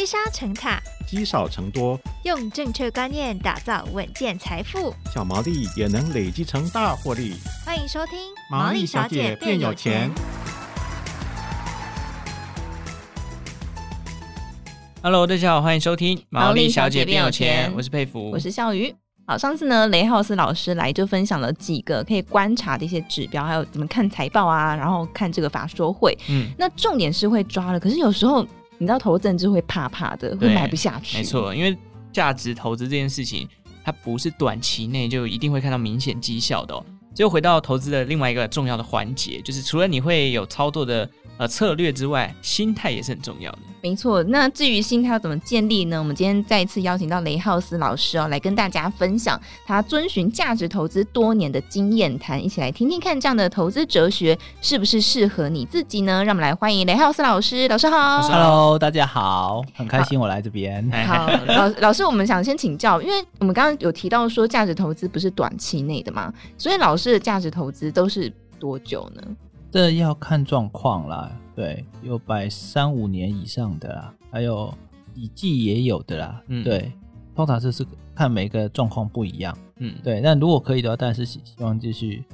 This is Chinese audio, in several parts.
积沙成塔，积少成多，用正确观念打造稳健财富，小毛利也能累积成大获利。欢迎收听《毛利小姐变有钱》。Hello，大家好，欢迎收听《毛利小姐变有钱》，我是佩服，我是笑鱼。好，上次呢，雷浩斯老师来就分享了几个可以观察的一些指标，还有怎么看财报啊，然后看这个法说会。嗯，那重点是会抓了，可是有时候你知道投资人就会怕怕的，会买不下去。没错，因为价值投资这件事情，它不是短期内就一定会看到明显绩效的哦。就回到投资的另外一个重要的环节，就是除了你会有操作的呃策略之外，心态也是很重要的。没错，那至于心态要怎么建立呢？我们今天再一次邀请到雷浩斯老师哦，来跟大家分享他遵循价值投资多年的经验谈，一起来听听看这样的投资哲学是不是适合你自己呢？让我们来欢迎雷浩斯老师，老师好。Hello，大家好，很开心我来这边。好，好老老师，我们想先请教，因为我们刚刚有提到说价值投资不是短期内的嘛，所以老师。的价值投资都是多久呢？这要看状况啦，对，有摆三五年以上的啦，还有一季也有的啦，嗯，对，通常这是看每个状况不一样，嗯，对。但如果可以的话，当然是希望继续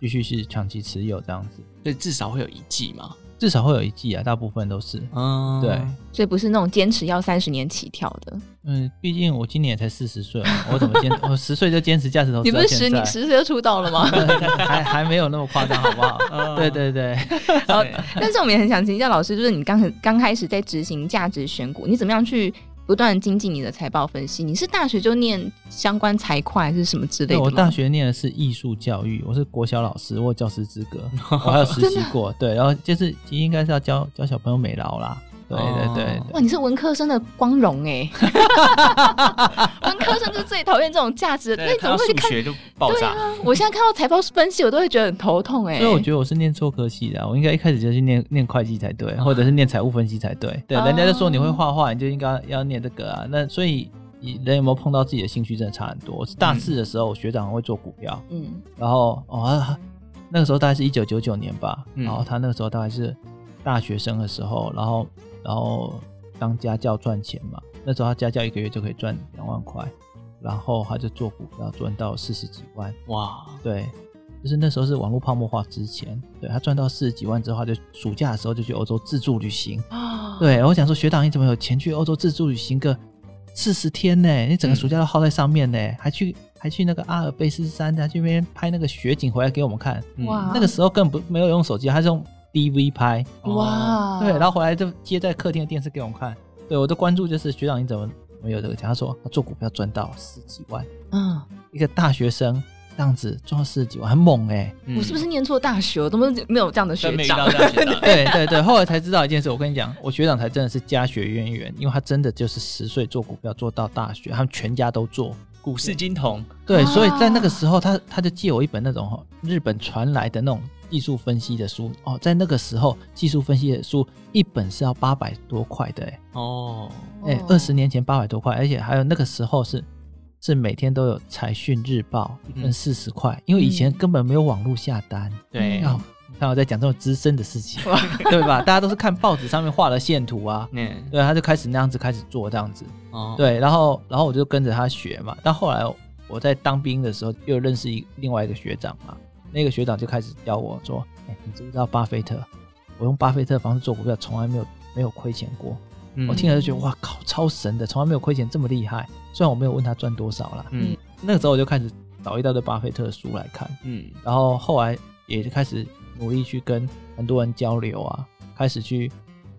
继续是长期持有这样子，所以至少会有一季嘛。至少会有一季啊，大部分都是，嗯，对，所以不是那种坚持要三十年起跳的。嗯，毕竟我今年也才四十岁，我怎么坚？我十岁就坚持价值投资？你不是十你十岁就出道了吗？还还没有那么夸张，好不好？嗯、对对对。然后，但是我们也很想请教老师，就是你刚刚开始在执行价值选股，你怎么样去？不断精进你的财报分析，你是大学就念相关财会还是什么之类的吗？我大学念的是艺术教育，我是国小老师，我有教师资格，我还有实习 过，对，然后就是应该是要教教小朋友美劳啦。对对对，对，哇！你是文科生的光荣哎，文科生就最讨厌这种价值，那你怎么会去看？就爆炸。对啊，我现在看到财报分析，我都会觉得很头痛哎。所以我觉得我是念错科系的，我应该一开始就去念念会计才对，或者是念财务分析才对。对，人家就说你会画画，你就应该要念这个啊。那所以人有没有碰到自己的兴趣，真的差很多。我是大四的时候，我学长会做股票，嗯，然后哦，那个时候大概是一九九九年吧，然后他那个时候大概是大学生的时候，然后。然后当家教赚钱嘛，那时候他家教一个月就可以赚两万块，然后他就做股票赚到四十几万。哇，对，就是那时候是网络泡沫化之前，对，他赚到四十几万之后，他就暑假的时候就去欧洲自助旅行。啊，对，我想说学长你怎么有钱去欧洲自助旅行个四十天呢？你整个暑假都耗在上面呢，嗯、还去还去那个阿尔卑斯山，在这边拍那个雪景回来给我们看。哇，那个时候根本不没有用手机，他是用。DV 拍哇，对，然后回来就接在客厅的电视给我们看。对，我的关注就是学长你怎么没有这个钱？他说他做股票赚到十几万，嗯，一个大学生这样子赚到十几万，很猛哎、欸！我是不是念错大学？我怎么没有这样的学长？对对对，后来才知道一件事。我跟你讲，我学长才真的是家学渊源，因为他真的就是十岁做股票做到大学，他们全家都做股市金童。对，所以在那个时候，他他就借我一本那种日本传来的那种。技术分析的书哦，在那个时候，技术分析的书一本是要八百多块的哎哦，哎，二十年前八百多块，而且还有那个时候是是每天都有财讯日报一份四十块，因为以前根本没有网络下单。对，哦，你看我在讲这种资深的事情，对吧？大家都是看报纸上面画的线图啊，对，他就开始那样子开始做这样子，哦，对，然后然后我就跟着他学嘛，但后来我在当兵的时候又认识一另外一个学长嘛。那个学长就开始教我说：“哎、欸，你知不知道巴菲特？我用巴菲特的方式做股票，从来没有没有亏钱过。嗯、我听了就觉得哇靠，超神的，从来没有亏钱这么厉害。虽然我没有问他赚多少啦，嗯，那个时候我就开始找一大堆巴菲特的书来看，嗯，然后后来也就开始努力去跟很多人交流啊，开始去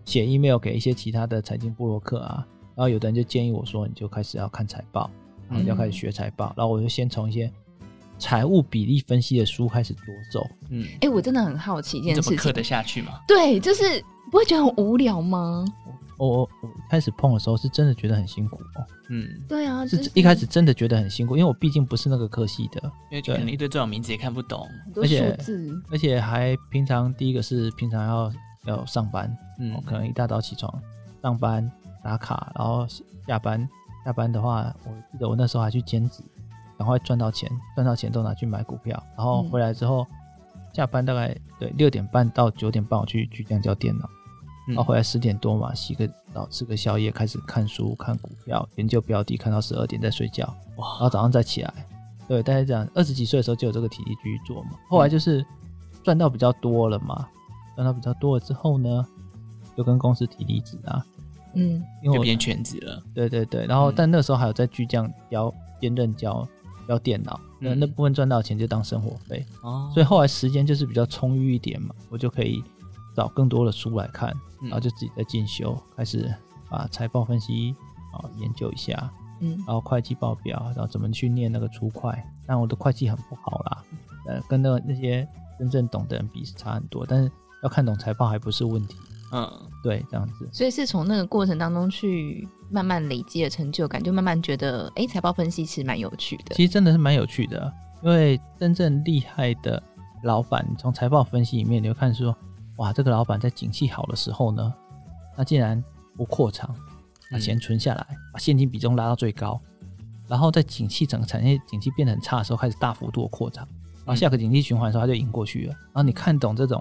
写 email 给一些其他的财经部落客啊，然后有的人就建议我说，你就开始要看财报，然后就要开始学财报，嗯、然后我就先从一些。财务比例分析的书开始着手，嗯，哎、欸，我真的很好奇一件事情，怎么刻得下去吗？对，就是不会觉得很无聊吗？我我我开始碰的时候是真的觉得很辛苦哦，嗯，对啊，是一开始真的觉得很辛苦，因为我毕竟不是那个科系的，因为可能一堆这种名字也看不懂，而且而且还平常第一个是平常要要上班，嗯，可能一大早起床上班打卡，然后下班。下班的话，我记得我那时候还去兼职。赶快赚到钱，赚到钱都拿去买股票，然后回来之后，嗯、下班大概对六点半到九点半我去巨匠教电脑，嗯、然后回来十点多嘛，洗个澡吃个宵夜，开始看书、看股票、研究标的，看到十二点再睡觉，哇，然后早上再起来，对，大概这样。二十几岁的时候就有这个体力继续做嘛。后来就是赚到比较多了嘛，赚到比较多了之后呢，就跟公司提离职啊，嗯，因为我变全职了。对对对，然后但那时候还有在巨匠教兼任教教电脑，那、嗯、那部分赚到钱就当生活费哦，所以后来时间就是比较充裕一点嘛，我就可以。找更多的书来看，然后就自己在进修，嗯、开始把财报分析啊研究一下，嗯，然后会计报表，然后怎么去念那个初会。但我的会计很不好啦，呃，跟那那些真正懂的人比是差很多，但是要看懂财报还不是问题，嗯，对，这样子。所以是从那个过程当中去慢慢累积的成就感，就慢慢觉得，哎，财报分析其实蛮有趣的。其实真的是蛮有趣的，因为真正厉害的老板，从财报分析里面你会看说。哇，这个老板在景气好的时候呢，他竟然不扩张，把钱存下来，把现金比重拉到最高，然后在景气整个产业景气变得很差的时候，开始大幅度的扩张，然后下个景气循环的时候，他就赢过去了。然后你看懂这种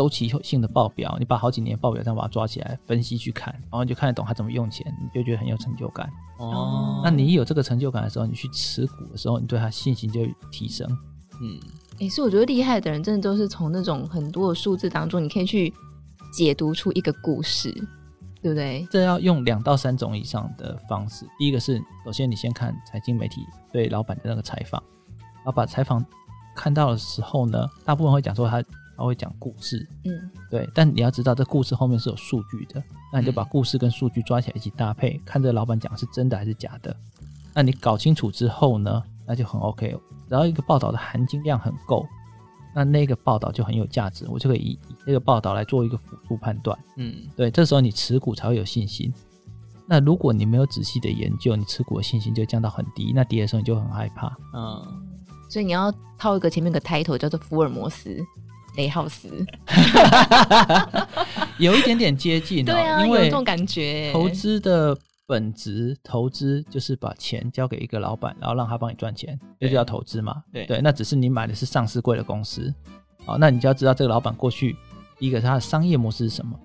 周期性的报表，你把好几年报表这样把它抓起来分析去看，然后你就看得懂他怎么用钱，你就觉得很有成就感。哦，那你有这个成就感的时候，你去持股的时候，你对他信心就提升。嗯。也、欸、是我觉得厉害的人，真的都是从那种很多的数字当中，你可以去解读出一个故事，对不对？这要用两到三种以上的方式。第一个是，首先你先看财经媒体对老板的那个采访，然后把采访看到的时候呢，大部分会讲说他他会讲故事，嗯，对。但你要知道，这故事后面是有数据的，那你就把故事跟数据抓起来一起搭配，看这个老板讲是真的还是假的。那你搞清楚之后呢，那就很 OK。只要一个报道的含金量很够，那那个报道就很有价值，我就可以以以这个报道来做一个辅助判断。嗯，对，这时候你持股才会有信心。那如果你没有仔细的研究，你持股的信心就降到很低，那跌的时候你就很害怕。嗯，所以你要套一个前面的 title 叫做福尔摩斯雷浩斯，有一点点接近，对啊，因为有这种感觉，投资的。本质投资就是把钱交给一个老板，然后让他帮你赚钱，这就叫投资嘛。对对，那只是你买的是上市贵的公司，好，那你就要知道这个老板过去第一个是他的商业模式是什么，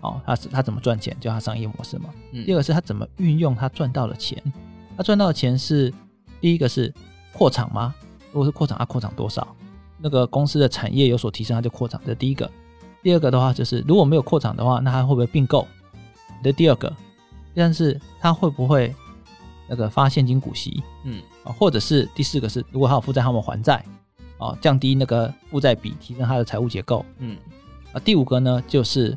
哦，他是他怎么赚钱，叫他商业模式嘛。嗯。第二个是他怎么运用他赚到的钱，他赚到的钱是第一个是扩厂吗？如果是扩厂，他扩厂多少？那个公司的产业有所提升，它就扩厂，这第一个。第二个的话就是如果没有扩厂的话，那他会不会并购？这第二个。但是他会不会那个发现金股息？嗯，或者是第四个是，如果他有负债，他们还债，啊，降低那个负债比，提升他的财务结构。嗯，啊，第五个呢，就是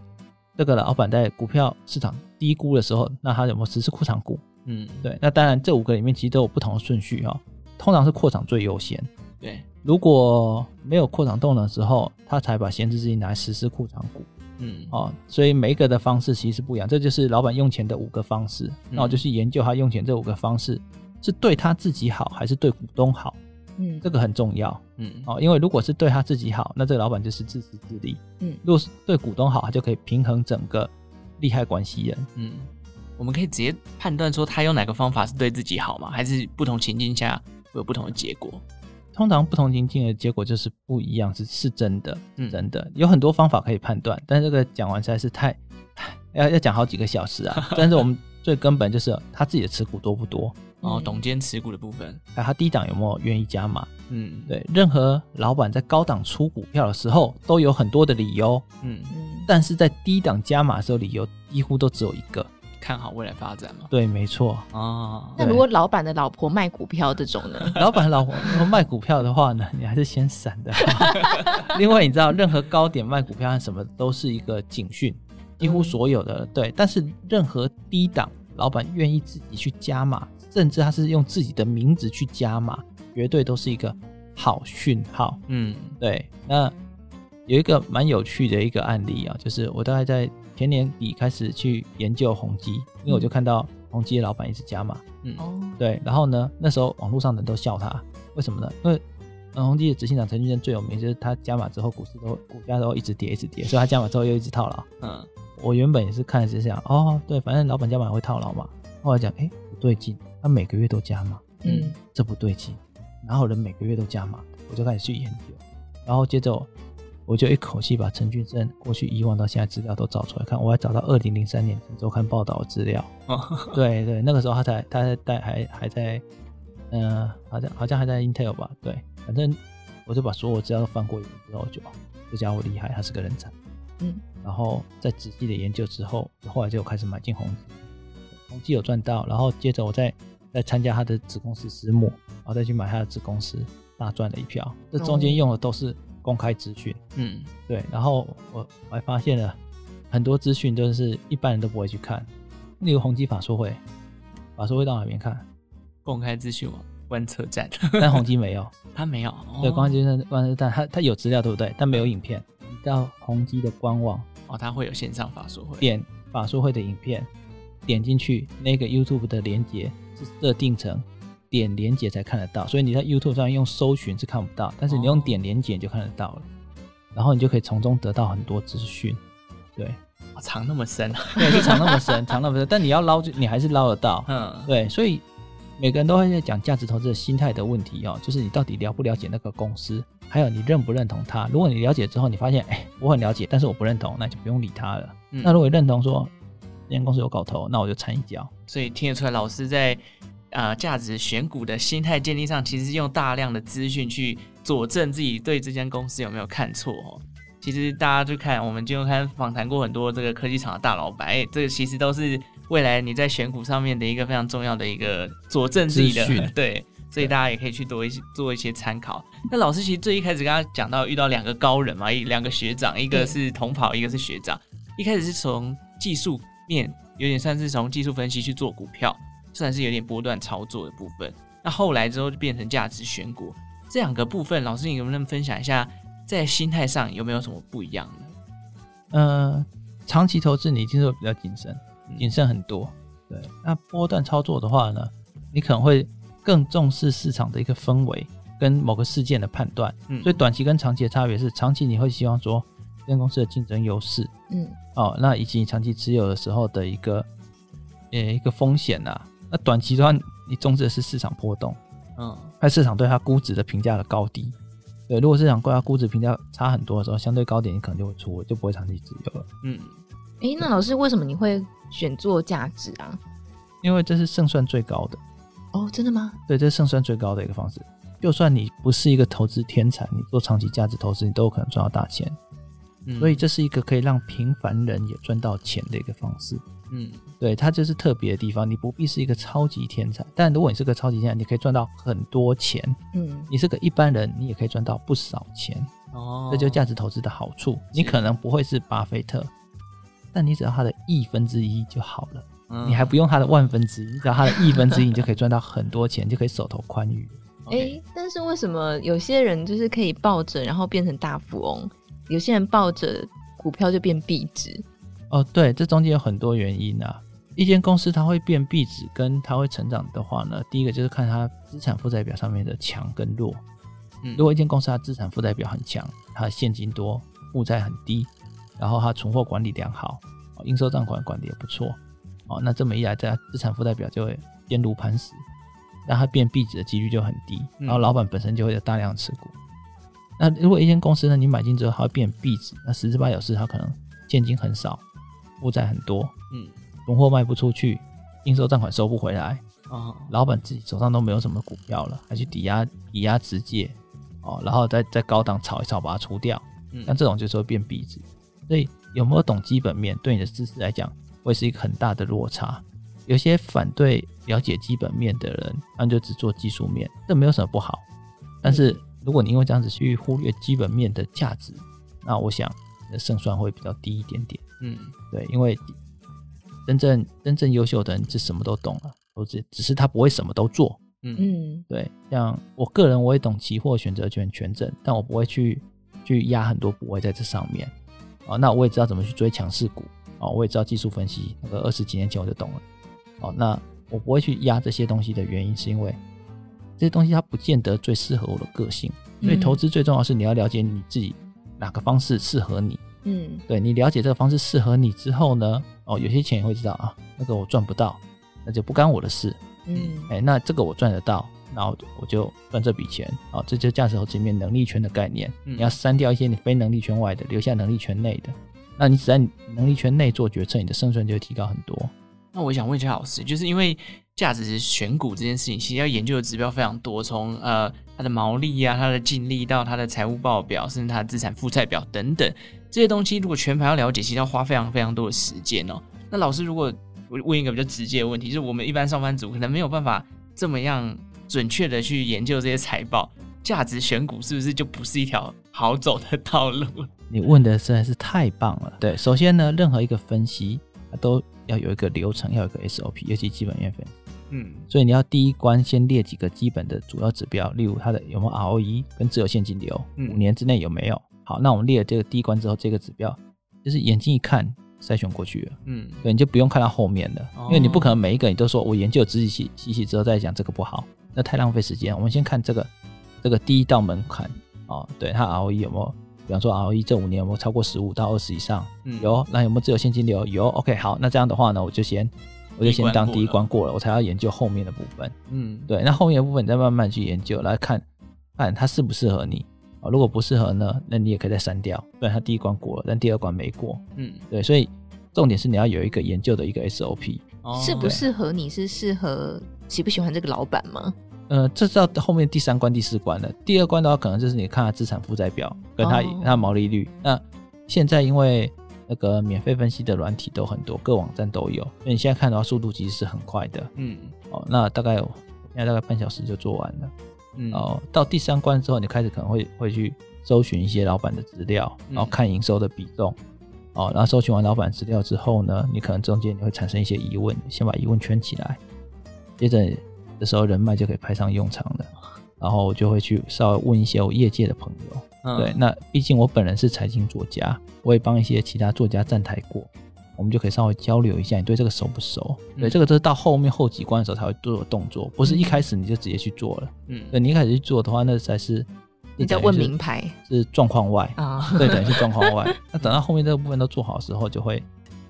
这个老板在股票市场低估的时候，那他有没有实施扩厂股？嗯，对。那当然，这五个里面其实都有不同的顺序哈。通常是扩厂最优先。对，如果没有扩厂动能的时候，他才把闲置资金拿来实施扩厂股。嗯哦，所以每一个的方式其实不一样，这就是老板用钱的五个方式。那我就去研究他用钱这五个方式是对他自己好还是对股东好。嗯，这个很重要。嗯哦，因为如果是对他自己好，那这个老板就是自私自利。嗯，如果是对股东好，他就可以平衡整个利害关系人。嗯，我们可以直接判断说他用哪个方法是对自己好吗？还是不同情境下会有不同的结果？通常不同情境的结果就是不一样，是是真的，嗯，真的。有很多方法可以判断，但这个讲完实在是太 要要讲好几个小时啊。但是我们最根本就是他自己的持股多不多，哦，董监持股的部分，还有他低档有没有愿意加码？嗯，对，任何老板在高档出股票的时候都有很多的理由，嗯。嗯，但是在低档加码的时候，理由几乎都只有一个。看好未来发展嘛？对，没错啊。那如果老板的老婆卖股票这种呢？老板的老婆卖股票的话呢，你还是先闪的。另外，你知道，任何高点卖股票和什么都是一个警讯，几乎所有的对。但是，任何低档老板愿意自己去加码，甚至他是用自己的名字去加码，绝对都是一个好讯号。嗯，对。那有一个蛮有趣的一个案例啊，就是我大概在。前年底开始去研究宏基，因为我就看到宏基的老板一直加码，嗯，对，然后呢，那时候网络上的人都笑他，为什么呢？因为宏基的执行长陈俊生最有名，就是他加码之后股市都股价都一直跌，一直跌，所以他加码之后又一直套牢。嗯，我原本也是看是这样，哦，对，反正老板加码会套牢嘛。后来讲，哎，不对劲，他每个月都加码，嗯，这不对劲，哪有人每个月都加码？我就开始去研究，然后接着我就一口气把陈俊生过去以往到现在资料都找出来看，我还找到二零零三年《周刊》报道的资料。哦，对 对，那个时候他才他在带还还在，嗯、呃，好像好像还在 Intel 吧？对，反正我就把所有资料都翻过一遍之后，就这家伙厉害，他是个人才。嗯，然后在仔细的研究之后，后来就开始买进宏基，宏基有赚到，然后接着我再再参加他的子公司私募，然后再去买他的子公司，大赚了一票。这中间用的都是。公开资讯，嗯，对，然后我我还发现了很多资讯都是一般人都不会去看，例如宏基法说会，法说会到哪边看？公开资讯网观测站，但宏基没有，他没有，对，公开资讯观测站，他他有资料对不对？但没有影片。你到宏基的官网，哦，他会有线上法说会，点法说会的影片，点进去那个 YouTube 的连接是设定成。点连接才看得到，所以你在 YouTube 上用搜寻是看不到，但是你用点连接就看得到了，然后你就可以从中得到很多资讯。对，藏那么深，对，就藏那么深，藏那么深，但你要捞，你还是捞得到。嗯，对，所以每个人都会在讲价值投资的心态的问题哦，就是你到底了不了解那个公司，还有你认不认同它。如果你了解之后，你发现，哎，我很了解，但是我不认同，那就不用理他了。嗯，那如果认同说这间公司有搞头，那我就掺一脚。所以听得出来，老师在。呃，价值选股的心态建立上，其实是用大量的资讯去佐证自己对这间公司有没有看错哦。其实大家就看我们金周刊访谈过很多这个科技厂的大老板，哎，这个其实都是未来你在选股上面的一个非常重要的一个佐证自己的。对，所以大家也可以去多一些做一些参考。那老师其实最一开始刚刚讲到遇到两个高人嘛，一两个学长，一个是同跑，一个是学长。一开始是从技术面，有点算是从技术分析去做股票。算是有点波段操作的部分，那后来之后就变成价值选股这两个部分，老师你能不能分享一下，在心态上有没有什么不一样呢？呃，长期投资你一定是会比较谨慎，谨慎很多。对，那波段操作的话呢，你可能会更重视市场的一个氛围跟某个事件的判断。嗯，所以短期跟长期的差别是，长期你会希望说这间公司的竞争优势，嗯，哦，那以及你长期持有的时候的一个呃一个风险呐、啊。那短期的话，你重视的是市场波动，嗯，看市场对它估值的评价的高低。对，如果市场对它估值评价差很多的时候，相对高点你可能就会出，就不会长期持有了。嗯，哎、欸，那老师为什么你会选做价值啊？因为这是胜算最高的。哦，真的吗？对，这是胜算最高的一个方式。就算你不是一个投资天才，你做长期价值投资，你都有可能赚到大钱。嗯，所以这是一个可以让平凡人也赚到钱的一个方式。嗯，对，它就是特别的地方。你不必是一个超级天才，但如果你是个超级天才，你可以赚到很多钱。嗯，你是个一般人，你也可以赚到不少钱。哦，这就是价值投资的好处。你可能不会是巴菲特，但你只要他的亿分之一就好了。嗯，你还不用他的万分之一，你只要他的亿分之一，你就可以赚到很多钱，就可以手头宽裕。哎、但是为什么有些人就是可以抱着，然后变成大富翁？有些人抱着股票就变壁纸？哦，对，这中间有很多原因啊。一间公司它会变壁纸，跟它会成长的话呢，第一个就是看它资产负债表上面的强跟弱。嗯，如果一间公司它资产负债表很强，它的现金多，负债很低，然后它存货管理良好，应收账款管理也不错，哦，那这么一来，在资产负债表就会坚如磐石，那它变壁纸的几率就很低，然后老板本身就会有大量持股。那如果一间公司呢，你买进之后它会变壁纸，那十之八九是它可能现金很少。负债很多，嗯，存货卖不出去，应收账款收不回来，哦，老板自己手上都没有什么股票了，还去抵押抵押直借，哦，然后再再高档炒一炒把它出掉，嗯，那这种就是会变壁纸。所以有没有懂基本面，对你的知识来讲，会是一个很大的落差。有些反对了解基本面的人，他们就只做技术面，这没有什么不好。但是如果你因为这样子去忽略基本面的价值，那我想你的胜算会比较低一点点。嗯，对，因为真正真正优秀的人是什么都懂了，都是只是他不会什么都做。嗯嗯，对，像我个人我也懂期货、选择权、权证，但我不会去去压很多部位在这上面。哦，那我也知道怎么去追强势股。哦，我也知道技术分析，那个二十几年前我就懂了。哦，那我不会去压这些东西的原因，是因为这些东西它不见得最适合我的个性。所以投资最重要是你要了解你自己哪个方式适合你。嗯，对，你了解这个方式适合你之后呢，哦，有些钱也会知道啊，那个我赚不到，那就不干我的事。嗯，哎，那这个我赚得到，然后我就赚这笔钱，哦，这就价值投资里面能力圈的概念。你要删掉一些你非能力圈外的，留下能力圈内的。那你只在能力圈内做决策，你的胜算就会提高很多。那我想问一下老师，就是因为价值选股这件事情，其实要研究的指标非常多，从呃它的毛利啊、它的净利到它的财务报表，甚至它的资产负债表等等这些东西，如果全盘要了解，其实要花非常非常多的时间哦。那老师，如果我问一个比较直接的问题，就是我们一般上班族可能没有办法这么样准确的去研究这些财报，价值选股是不是就不是一条好走的道路？你问的实在是太棒了。对，首先呢，任何一个分析它都要有一个流程，要有一个 SOP，尤其基本面分析。嗯，所以你要第一关先列几个基本的主要指标，例如它的有没有 ROE 跟自由现金流，五年之内有没有？好，那我们列了这个第一关之后，这个指标就是眼睛一看筛选过去了。嗯，对，你就不用看到后面了，因为你不可能每一个你都说我研究仔细细细之后再讲这个不好，那太浪费时间。我们先看这个这个第一道门槛哦，对，它 ROE 有没有？比方说 ROE 这五年有没有超过十五到二十以上？嗯，有。那有没有自由现金流？有。OK，好，那这样的话呢，我就先我就先当第一关过了，我才要研究后面的部分。嗯，对。那后面的部分你再慢慢去研究，来看看它适不适合你。啊，如果不适合呢，那你也可以再删掉。对，它第一关过了，但第二关没过。嗯，对。所以重点是你要有一个研究的一个 SOP。适不适合你是适合喜不喜欢这个老板吗？呃，这是到后面第三关、第四关了。第二关的话，可能就是你看他资产负债表跟他他的毛利率。那现在因为那个免费分析的软体都很多，各网站都有，所以你现在看的话，速度其实是很快的。嗯，哦，那大概现在大概半小时就做完了。嗯，哦，到第三关之后，你开始可能会会去搜寻一些老板的资料，然后看营收的比重。哦，然后搜寻完老板资料之后呢，你可能中间你会产生一些疑问，先把疑问圈起来，接着。的时候人脉就可以派上用场了，然后我就会去稍微问一些我业界的朋友，嗯、对，那毕竟我本人是财经作家，我也帮一些其他作家站台过，我们就可以稍微交流一下，你对这个熟不熟？嗯、对，这个都是到后面后几关的时候才会做的动作，不是一开始你就直接去做了。嗯，对，你一开始去做的话，那才是你在问名牌，是状况外啊，对，等于是状况外。那等到后面这个部分都做好的时候，就会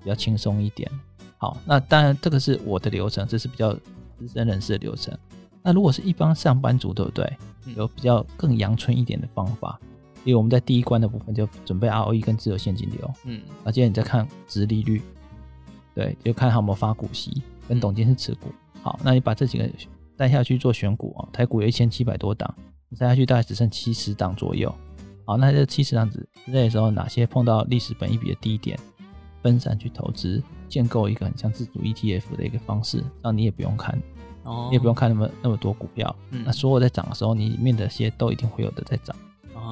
比较轻松一点。好，那当然这个是我的流程，这是比较。资深人士的流程，那如果是一般上班族，对不对？有比较更阳春一点的方法，因为我们在第一关的部分就准备 ROE 跟自由现金流，嗯，而接着你再看值利率，对，就看他有没有发股息跟董监事持股。好，那你把这几个带下去做选股啊，台股有一千七百多档，你带下去大概只剩七十档左右。好，那这七十档子那时候哪些碰到历史本一比的低点，分散去投资？建构一个很像自主 ETF 的一个方式，让你也不用看，哦，你也不用看那么那么多股票。嗯，那所有在涨的时候，你里面的些都一定会有的在涨，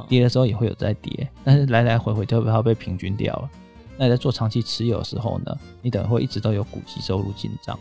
哦，跌的时候也会有在跌，但是来来回回就会被平均掉了。那你在做长期持有的时候呢，你等会一直都有股息收入进账，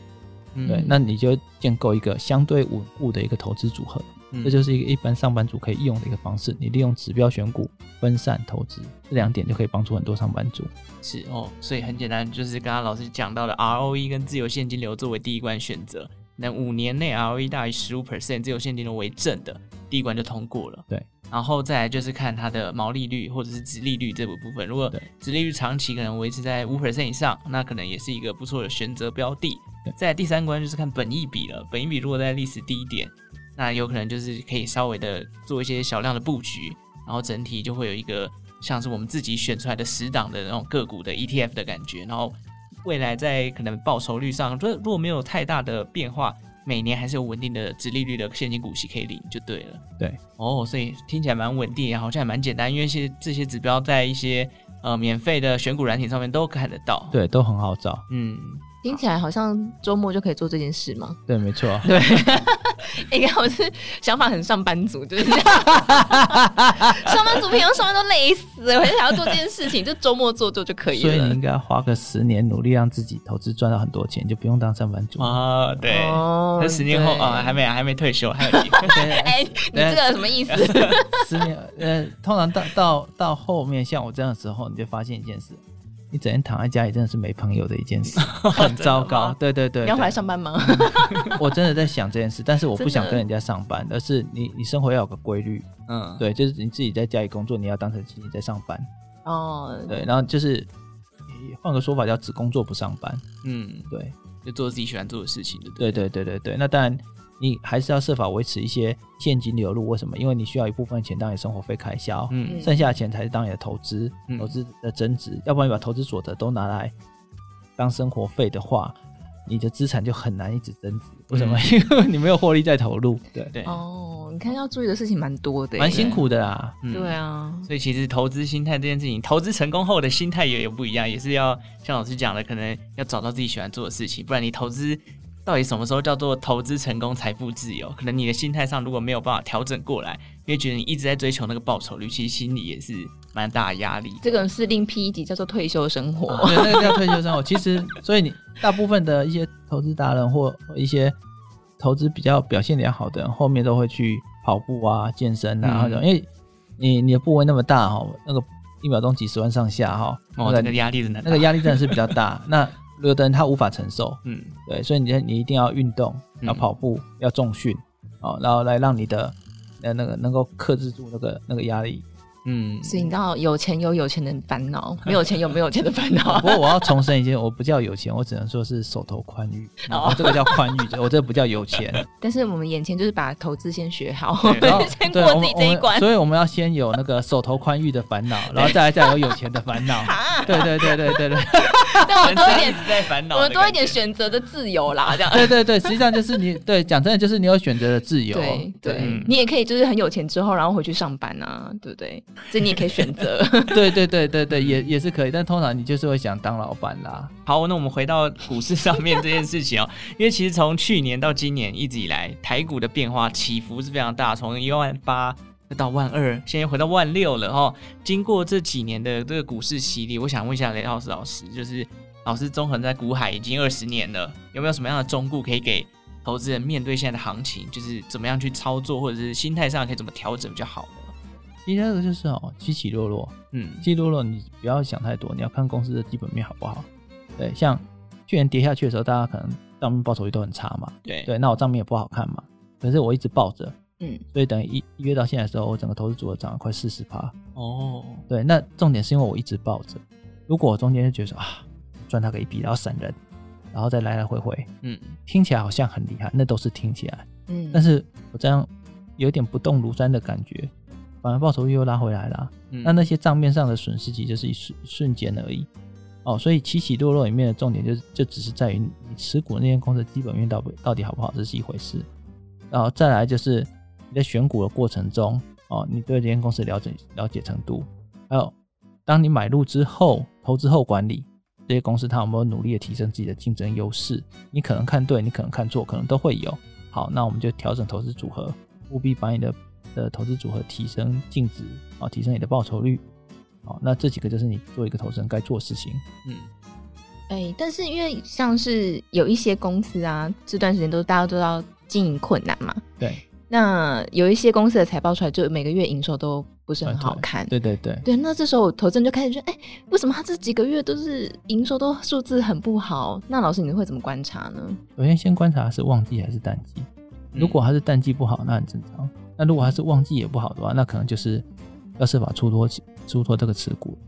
嗯，对，那你就建构一个相对稳固的一个投资组合。这就是一个一般上班族可以用的一个方式。你利用指标选股、分散投资这两点，就可以帮助很多上班族。是哦，所以很简单，就是刚刚老师讲到的 ROE 跟自由现金流作为第一关选择。那五年内 ROE 大于十五 percent，自由现金流为正的，第一关就通过了。对，然后再来就是看它的毛利率或者是殖利率这部部分。如果殖利率长期可能维持在五 percent 以上，那可能也是一个不错的选择标的。再来第三关就是看本益比了，本益比如果在历史低点。那有可能就是可以稍微的做一些小量的布局，然后整体就会有一个像是我们自己选出来的十档的那种个股的 ETF 的感觉，然后未来在可能报酬率上，如果没有太大的变化，每年还是有稳定的殖利率的现金股息可以领就对了。对，哦，所以听起来蛮稳定，好像也蛮简单，因为其实这些指标在一些呃免费的选股软体上面都看得到，对，都很好找，嗯。听起来好像周末就可以做这件事吗？对，没错。对，应该我是想法很上班族，就是这样。上班族平常上班都累死了，我就想要做这件事情，就周末做做就可以了。所以你应该要花个十年努力，让自己投资赚到很多钱，就不用当上班族啊。对，那十年后啊，还没还没退休，还有机会。哎，你这个什么意思？十年呃，通常到到到后面，像我这样的时候，你就发现一件事。你整天躺在家里，真的是没朋友的一件事，很糟糕。对对对，你要回来上班吗？我真的在想这件事，但是我不想跟人家上班，而是你你生活要有个规律。嗯，对，就是你自己在家里工作，你要当成自己在上班。哦，对，然后就是换个说法叫只工作不上班。嗯，对，就做自己喜欢做的事情的。对对对对对，那当然你还是要设法维持一些现金流入。为什么？因为你需要一部分钱当你生活费开销，嗯，剩下的钱才是当你的投资，投资的增值。嗯、要不然你把投资所得都拿来当生活费的话，你的资产就很难一直增值。为什么？嗯、因为你没有获利再投入。对对哦，你看要注意的事情蛮多的，蛮辛苦的啦。对，嗯、对啊，所以其实投资心态这件事情，投资成功后的心态也有不一样，也是要像老师讲的，可能要找到自己喜欢做的事情，不然你投资到底什么时候叫做投资成功、财富自由？可能你的心态上如果没有办法调整过来，因为觉得你一直在追求那个报酬率，其实心里也是蛮大的压力。这个是另辟一集叫做退休生活，啊、对，那个叫退休生活。其实，所以你大部分的一些投资达人或一些。投资比较表现良好的人，后面都会去跑步啊、健身啊，嗯、因为你你的部位那么大哈，那个一秒钟几十万上下哈，哦，那个压力真的，那个压力真的是比较大。那有的人他无法承受，嗯，对，所以你你一定要运动，要跑步，嗯、要重训，哦，然后来让你的呃那个能够克制住那个那个压力。嗯，所以你知道有钱有有钱的烦恼，没有钱有没有钱的烦恼。不过我要重申一件，我不叫有钱，我只能说是手头宽裕。哦，这个叫宽裕，我这个不叫有钱。但是我们眼前就是把投资先学好，先过自己这一关。所以我们要先有那个手头宽裕的烦恼，然后再来再有有钱的烦恼。对对对对对对。让我们多一点在烦恼，我们多一点选择的自由啦，这样。对对对，实际上就是你对讲真的，就是你有选择的自由。对对，你也可以就是很有钱之后，然后回去上班啊，对不对？这你也可以选择，对对对对对，也也是可以，但通常你就是会想当老板啦。好，那我们回到股市上面这件事情哦，因为其实从去年到今年一直以来，台股的变化起伏是非常大，从一万八到万二，现在回到万六了哈。经过这几年的这个股市洗礼，我想问一下雷老师老师，就是老师纵横在股海已经二十年了，有没有什么样的忠告可以给投资人面对现在的行情，就是怎么样去操作，或者是心态上可以怎么调整比较好？第二个就是哦，起起落落，嗯，起起落落，你不要想太多，你要看公司的基本面好不好。对，像去年跌下去的时候，大家可能账面报酬率都很差嘛，对。对，那我账面也不好看嘛，可是我一直抱着，嗯，所以等于一一月到现在的时候，我整个投资组合涨了快四十趴。哦，对，那重点是因为我一直抱着，如果我中间就觉得说啊，赚他个一笔，然后闪人，然后再来来回回，嗯，听起来好像很厉害，那都是听起来，嗯，但是我这样有点不动如山的感觉。反而报酬率又拉回来了，嗯、那那些账面上的损失其实就是一瞬瞬间而已，哦，所以起起落落里面的重点就是，就只是在于你持股那间公司的基本面到底到底好不好，这是一回事，然后再来就是你在选股的过程中，哦，你对这间公司了解了解程度，还有当你买入之后，投资后管理这些公司，它有没有努力的提升自己的竞争优势？你可能看对，你可能看错，可能都会有。好，那我们就调整投资组合，务必把你的。的投资组合提升净值啊，提升你的报酬率，好，那这几个就是你做一个投资人该做的事情。嗯，哎、欸，但是因为像是有一些公司啊，这段时间都大家都知道经营困难嘛。对。那有一些公司的财报出来，就每个月营收都不是很好看。对对对。对，那这时候投资人就开始说，哎、欸，为什么他这几个月都是营收都数字很不好？那老师你会怎么观察呢？首先先观察是旺季还是淡季。如果它是淡季不好，那很正常。那如果还是旺季也不好的话，那可能就是要设法出脱出脱这个持股。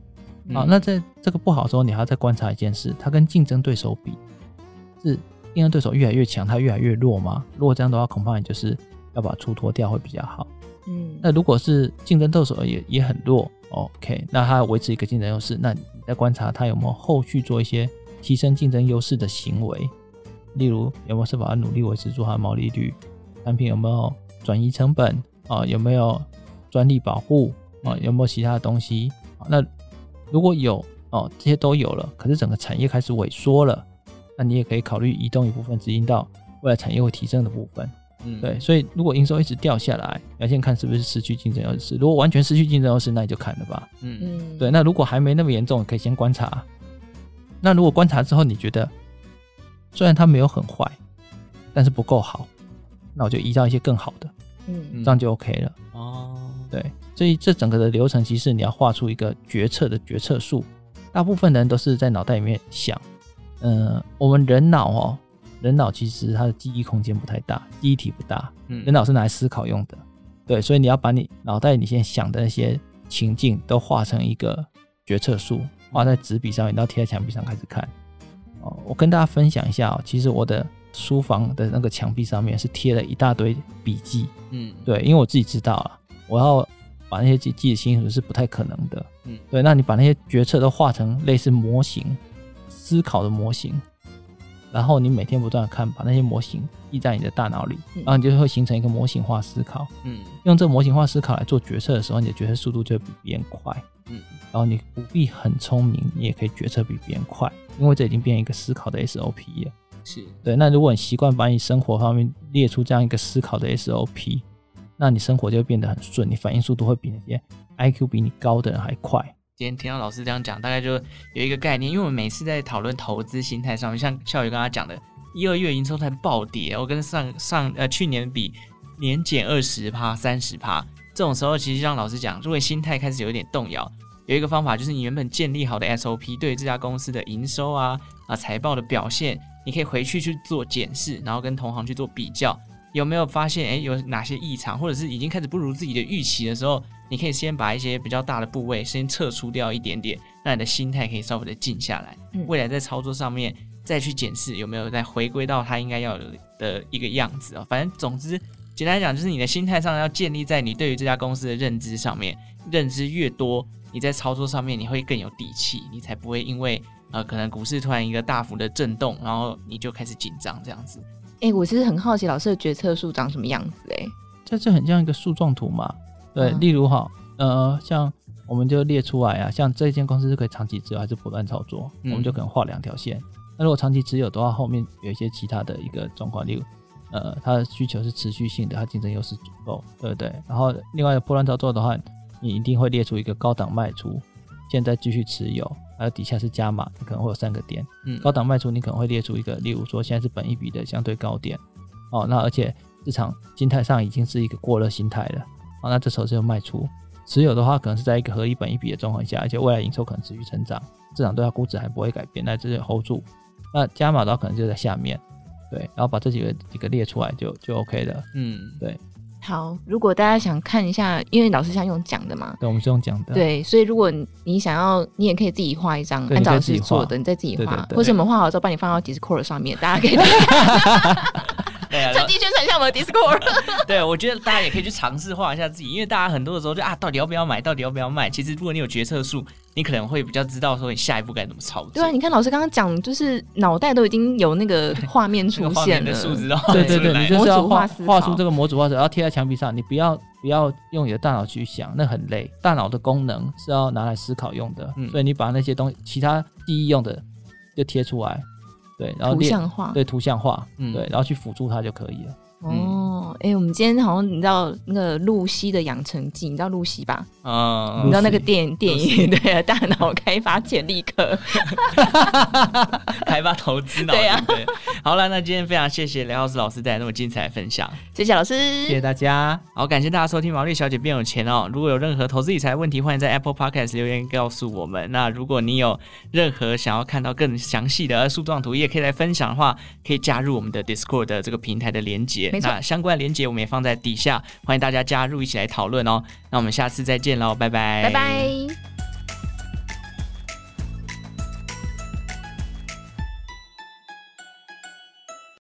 好，那在这个不好的时候，你还要再观察一件事：它跟竞争对手比，是竞争对手越来越强，它越来越弱吗？如果这样的话，恐怕你就是要把出脱掉会比较好。嗯，那如果是竞争对手也也很弱，OK，那它维持一个竞争优势，那你再观察它有没有后续做一些提升竞争优势的行为，例如有没有设法努力维持住它的毛利率，产品有没有？转移成本啊，有没有专利保护啊？有没有其他的东西？那如果有哦，这些都有了，可是整个产业开始萎缩了，那你也可以考虑移动一部分资金到未来产业会提升的部分。嗯，对，所以如果营收一直掉下来，要先看是不是失去竞争优势。如果完全失去竞争优势，那你就砍了吧。嗯嗯，对，那如果还没那么严重，可以先观察。那如果观察之后你觉得虽然它没有很坏，但是不够好。那我就移到一些更好的，嗯，这样就 OK 了。哦，对，所以这整个的流程其实你要画出一个决策的决策树。大部分人都是在脑袋里面想，嗯、呃，我们人脑哦，人脑其实它的记忆空间不太大，记忆体不大，嗯，人脑是拿来思考用的。对，所以你要把你脑袋里现在想的那些情境都画成一个决策树，画在纸笔上，然后贴在墙壁上开始看。哦，我跟大家分享一下哦，其实我的书房的那个墙壁上面是贴了一大堆笔记。嗯，对，因为我自己知道啊，我要把那些记记得清楚是不太可能的。嗯，对，那你把那些决策都画成类似模型，思考的模型。然后你每天不断的看，把那些模型记在你的大脑里，然后你就会形成一个模型化思考。嗯，用这个模型化思考来做决策的时候，你的决策速度就会比别人快。嗯，然后你不必很聪明，你也可以决策比别人快，因为这已经变成一个思考的 SOP 了。是对。那如果你习惯把你生活方面列出这样一个思考的 SOP，那你生活就会变得很顺，你反应速度会比那些 IQ 比你高的人还快。今天听到老师这样讲，大概就有一个概念，因为我们每次在讨论投资心态上面，像笑宇刚刚讲的，一二月营收才暴跌，我跟上上呃去年比年减二十趴、三十趴，这种时候其实像老师讲，如果心态开始有一点动摇，有一个方法就是你原本建立好的 SOP，对于这家公司的营收啊啊财报的表现，你可以回去去做检视，然后跟同行去做比较，有没有发现诶有哪些异常，或者是已经开始不如自己的预期的时候。你可以先把一些比较大的部位先撤出掉一点点，让你的心态可以稍微的静下来。嗯，未来在操作上面再去检视有没有再回归到它应该要有的一个样子哦。反正总之，简单来讲就是你的心态上要建立在你对于这家公司的认知上面，认知越多，你在操作上面你会更有底气，你才不会因为呃可能股市突然一个大幅的震动，然后你就开始紧张这样子。哎、欸，我其实很好奇老师的决策树长什么样子哎、欸？这就很像一个树状图嘛。对，例如哈，呃，像我们就列出来啊，像这间公司是可以长期持有还是不断操作，嗯、我们就可能画两条线。那如果长期持有的话，后面有一些其他的一个状况，例如，呃，它的需求是持续性的，它竞争优势足够，对不对？然后另外一个波段操作的话，你一定会列出一个高档卖出，现在继续持有，还有底下是加码，你可能会有三个点。嗯，高档卖出，你可能会列出一个，例如说现在是本一笔的相对高点，哦，那而且市场心态上已经是一个过热心态了。哦、那这时候就卖出，持有的话可能是在一个合一本一笔的状况下，而且未来营收可能持续成长，市场对它估值还不会改变，那这就 hold 住。那加码的话可能就在下面，对，然后把这几个几个列出来就就 OK 了。嗯，对。好，如果大家想看一下，因为老师想用讲的嘛，对，我们是用讲的。对，所以如果你想要，你也可以自己画一张，按照老师做的，你再自己画，或者我们画好之后帮你放到 Discord 上面，大家可以。趁机宣传一下我们的 Discord。对，我觉得大家也可以去尝试画一下自己，因为大家很多的时候就啊，到底要不要买，到底要不要卖？其实如果你有决策树，你可能会比较知道说你下一步该怎么操作。对啊，你看老师刚刚讲，就是脑袋都已经有那个画面出现了，对对对，你就是要画画出这个模组化，然后贴在墙壁上。你不要不要用你的大脑去想，那很累。大脑的功能是要拿来思考用的，嗯、所以你把那些东西其他记忆用的就贴出来。对，然后图像化，对图像化，嗯，对，然后去辅助它就可以了。哦，哎，我们今天好像你知道那个露西的养成记，你知道露西吧？啊，你知道那个电电影对啊，大脑开发潜力课，开发投资脑。对呀，好了，那今天非常谢谢雷浩斯老师带来那么精彩的分享，谢谢老师，谢谢大家。好，感谢大家收听《毛利小姐变有钱》哦。如果有任何投资理财问题，欢迎在 Apple Podcast 留言告诉我们。那如果你有任何想要看到更详细的树状图，也可以来分享的话，可以加入我们的 Discord 的这个平台的连接。那相关的链接我们也放在底下，欢迎大家加入，一起来讨论哦。那我们下次再见喽，拜拜，拜拜。